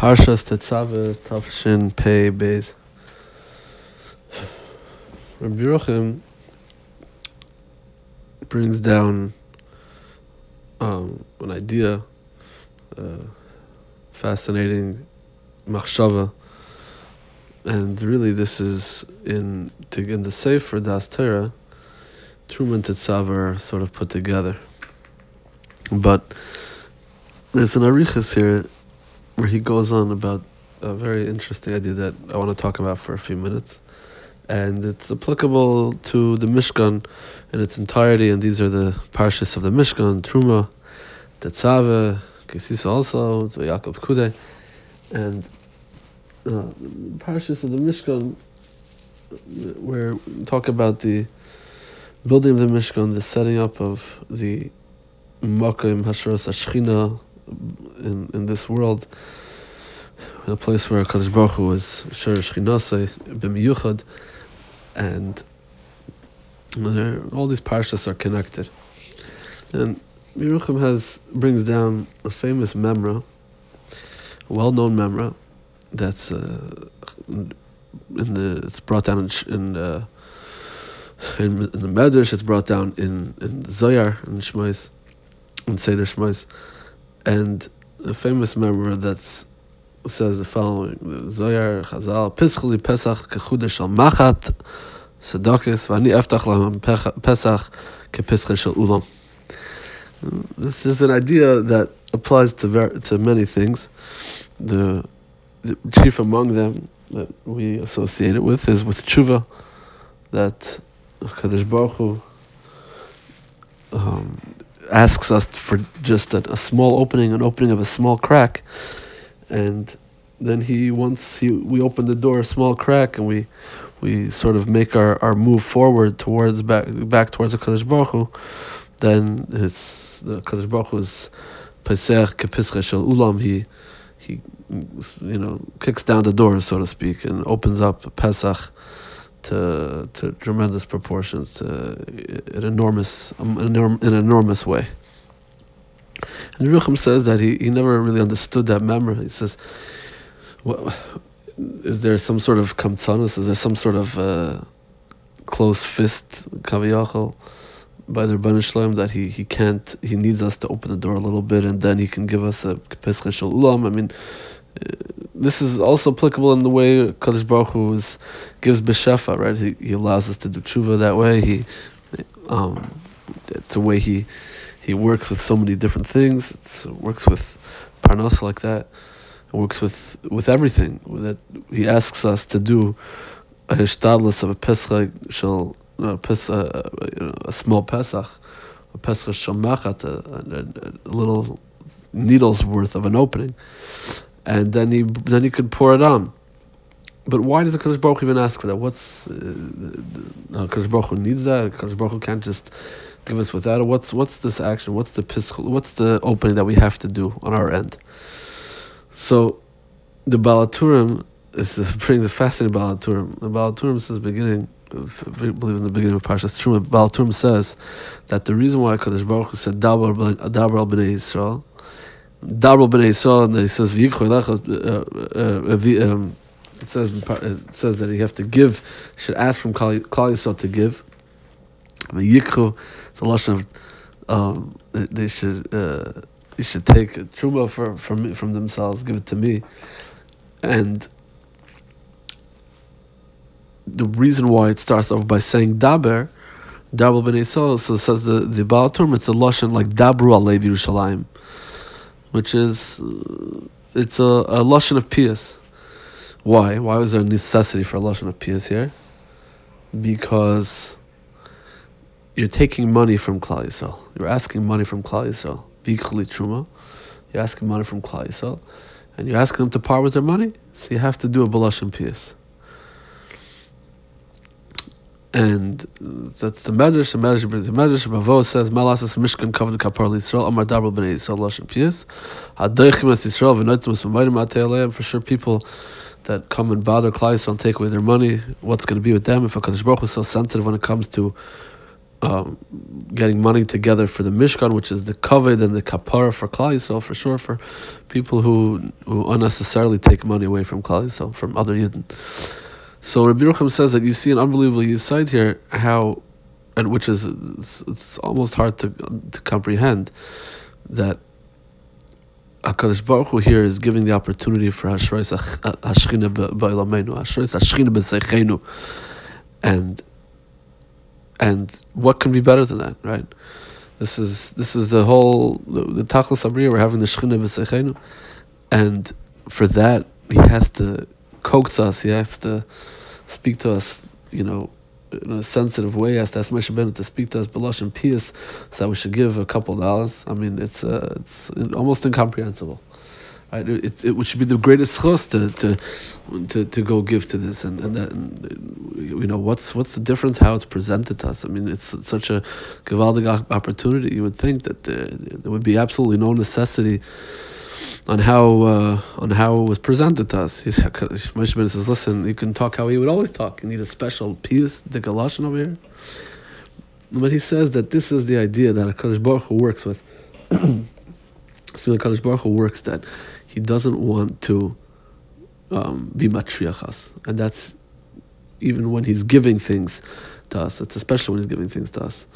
Parshas Tetzave Tavshin Pei Beis. Rabbi Yeruchim brings down um, an idea, uh, fascinating machshava, and really this is in to in the Sefer Das Torah, Truma Tetzave are sort of put together, but there's an arichas here where he goes on about a very interesting idea that I want to talk about for a few minutes. And it's applicable to the Mishkan in its entirety, and these are the parshas of the Mishkan, Truma, Tetzave, Kesis also, Yaakov Kude, and uh, parshas of the Mishkan, where we talk about the building of the Mishkan, the setting up of the Makim Hashras Ashchina in, in this world, in a place where Kadosh Baruch Hu was Shur Shchinase b'miyuchad, and all these parshas are connected. And Yerucham has brings down a famous memra, a well-known memra, that's uh, in the it's brought down in in, uh, in, in the Medrash. It's brought down in in Zoyar and Shmais, in Seder Shmais, and a famous memra that says the following: Zoyar Chazal Pischuli Pesach kechudesh Al Machat sadakis v'ani eftach lahem Pesach kepischel shel ulam. This is an idea that applies to ver- to many things. The, the chief among them that we associate it with is with tshuva, that Kadosh Baruch Hu um, asks us for just a, a small opening, an opening of a small crack, and then he once he we open the door a small crack and we we sort of make our, our move forward towards back back towards the Kadosh Baruch Hu, then it's the Kadosh Baruch Hu's Pesach Kepischa Shel Ulam. He he you know kicks down the door so to speak and opens up Pesach to to tremendous proportions to an enormous um, an, enorm, an enormous way. And Yerucham says that he, he never really understood that memra. He says, well, is there some sort of kamtzanis? Is there some sort of uh, close fist kaviyachol by the Rebbeinu Shalom that he, he can't, he needs us to open the door a little bit and then he can give us a pesach ulam? I mean, this is also applicable in the way Kadosh Baruch Hu is, gives b'shefa, right? He, he allows us to do tshuva that way. He, um, it's a way he he works with so many different things. It works with parnos like that. It works with with everything that he asks us to do. A hishtadlus of a pesach shall a, pesach, a small pesach, a pesach shal a little needle's worth of an opening, and then he then he could pour it on. But why does the Kadosh Baruch even ask for that? What's uh, uh, Kadosh Baruch Hu needs that? Kadosh Baruch Hu can't just give us without it. What's what's this action? What's the pischul? What's the opening that we have to do on our end? So, the Balaturim is bringing the fascinating Balaturim. The Balaturim says beginning, I believe in the beginning of Parshas Truma. Balaturim says that the reason why Kadosh Baruch Hu said Dabar Dabar bnei Yisrael, Dabar bnei and he says it says it says that you have to give, should ask from Klal Yisrael to give. Yikru, the lashon um, they should uh, they should take a truma for, from from themselves, give it to me, and the reason why it starts off by saying daber, daber b'nei so says the the Baal Turm, it's a lashon like dabru alev Yerushalayim, which is uh, it's a, a lashon of pious. Why? Why was there a necessity for a lashon of pious here? Because you're taking money from Klal Yisrael. You're asking money from Klal Yisrael. Bikli Truma. You're asking money from Klal Yisrael. And you're asking them to part with their money. So you have to do a Balashim Pias. And that's the Medrash. The Medrash brings the Medrash. Bavo says, Malasas Mishkan covered the Kapar Yisrael. Amar Dabral B'nai Yisrael Lashim Pias. Hadoichim as Yisrael v'noitim as Mamayim Atei For sure people that come and bother Klal Yisrael and take away their money, what's going to be with them if HaKadosh Baruch Hu so sensitive when it comes to um, getting money together for the Mishkan, which is the kavod and the kapara for Klal Yisrael, for sure, for people who, who unnecessarily take money away from Klal Yisrael, from other Yidden. So Rabbi Rucham says that you see an unbelievable side here, how, and which is it's, it's almost hard to to comprehend, that Hakadosh Baruch Hu here is giving the opportunity for Hashrois Hashchina Ba'ilamenu, Hashrois Hashchina B'Seichenu, and and what can be better than that, right? This is this is the whole the, the Tachlis Abriya. We're having the Shechina B'Seichenu, and for that he has to coax us. He has to speak to us, you know, in a sensitive way. He has to ask Moshe Bennett to speak to us Balosh and Pius, so we should give a couple dollars. I mean, it's uh, it's almost incomprehensible. Right? It, it, it should be the greatest chos to, to to to go give to this, and and, that, and you know what's what's the difference how it's presented to us. I mean, it's such a gewaldig opportunity. You would think that uh, there would be absolutely no necessity on how uh, on how it was presented to us. Moshe Ben says, "Listen, you can talk how he would always talk. You need a special piece, the galoshin over here." But he says that this is the idea that Hakadosh Baruch Hu works with. so Hakadosh Baruch Hu works that he doesn't want to um, be matriachas, and that's even when he's giving things to us. It's especially when he's giving things to us.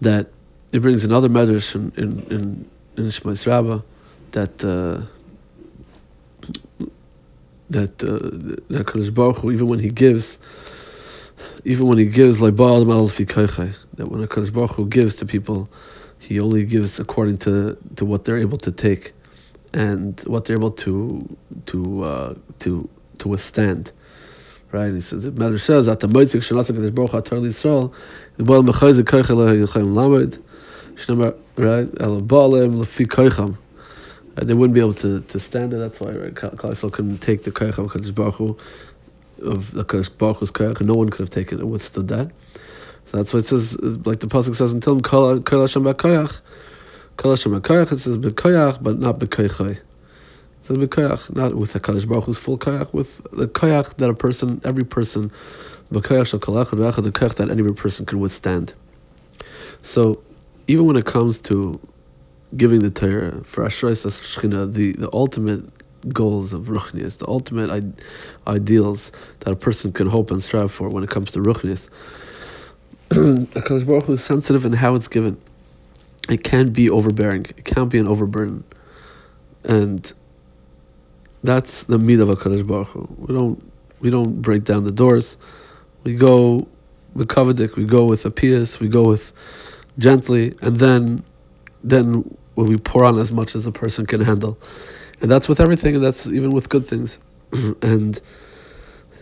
That it brings another medrash in in in, in Rabbah that uh, that uh, that Kadosh Baruch Hu, even when he gives, even when he gives like Baal that when a Kadosh Baruch Hu gives to people, he only gives according to to what they're able to take and what they're able to to uh, to to withstand. Right? He says the Mother says that the Moitzik Shalasak Kadosh Baruch Atar Yisrael, the Baal Mechayzik Koichel Yilchayim Lamed, Shnamar right El Baalim Lefi Koicham. They wouldn't be able to, to stand it. That's why right? Klal couldn't take the Koich of Kadosh Baruch Hu, of the Kadosh Baruch Hu's Koich, no one could have taken it, withstood that. So that's why it says, like the pasuk says, until Kol Hashem B'Koyach, Kol Hashem B'Koyach, it says B'Koyach, but not B'Koychai. It says B'Koyach, not with the Kadosh Baruch Hu's full Koyach, with the Koyach that a person, every person, B'Koyach Shal Kol Echad the Koyach that any person can withstand. So, even when it comes to giving the Torah for Ashrais Shechina, the, the ultimate goals of Ruchnias, the ultimate ideals that a person can hope and strive for when it comes to Ruchnias. HaKadosh Baruch Hu is sensitive in how it's given. It can't be overbearing. It can't be an overburden. And that's the meat of HaKadosh Baruch Hu. We don't, we don't break down the doors. We go with kavadik, we go with a pious, we go with gently, and then then when we pour on as much as a person can handle. And that's with everything, and that's even with good things. and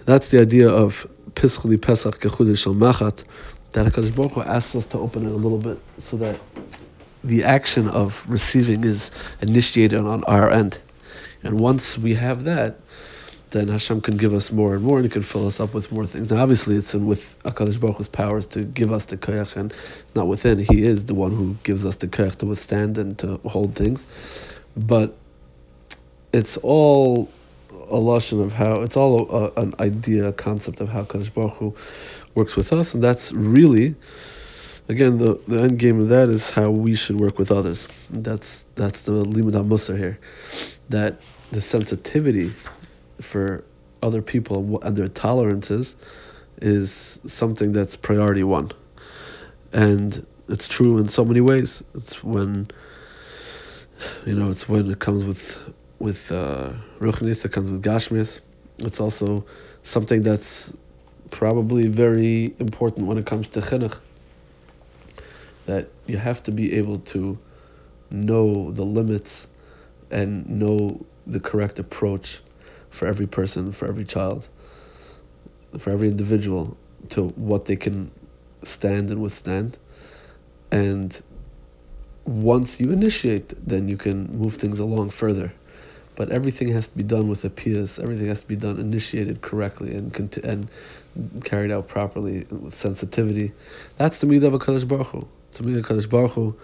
that's the idea of Pischuli Pesach Kechudish Shal Machat, that HaKadosh Baruch Hu asks us to open it a little bit so that the action of receiving is initiated on our end. And once we have that, then Hashem can give us more and more, and He can fill us up with more things. Now, obviously, it's with Hakadosh Baruch Hu's powers to give us the koyach, and not within. He is the one who gives us the koyach to withstand and to hold things. But it's all a lesson of how it's all a, a, an idea, a concept of how Hakadosh Baruch Hu works with us, and that's really. Again, the, the end game of that is how we should work with others. That's that's the limud musar here, that the sensitivity for other people and their tolerances is something that's priority one. And it's true in so many ways. It's when you know, it's when it comes with with uh, ruchnis, it comes with gashmis. It's also something that's probably very important when it comes to chinuch. That you have to be able to know the limits and know the correct approach for every person, for every child, for every individual to what they can stand and withstand. And once you initiate, then you can move things along further. But everything has to be done with a pious. Everything has to be done initiated correctly and conti- and carried out properly with sensitivity. That's the midah of a Kadosh Baruch Hu. It's the midah of Kadosh Baruch Hu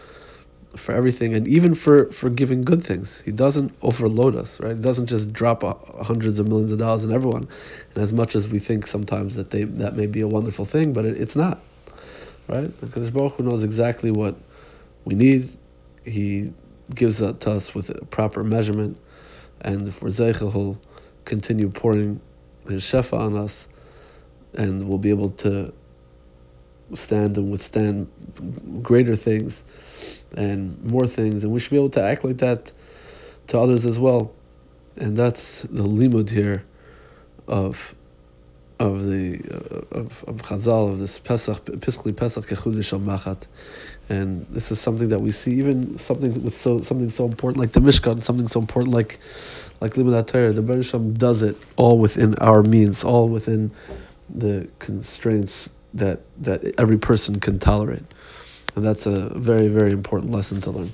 for everything and even for, for giving good things. He doesn't overload us, right? He doesn't just drop hundreds of millions of dollars on everyone. And as much as we think sometimes that they that may be a wonderful thing, but it, it's not. right? Because Baruch Hu knows exactly what we need. He gives that to us with a proper measurement, and if we're zeichel, he'll continue pouring his shefa on us, and we'll be able to stand and withstand greater things and more things, and we should be able to act like that to others as well. And that's the limud here of of the of, of Chazal of this Pesach, Piskli Pesach Kechudish Machat, and this is something that we see even something with so something so important like the Mishkan, something so important like like Limud Torah. The Beresham does it all within our means, all within the constraints that that every person can tolerate, and that's a very very important lesson to learn.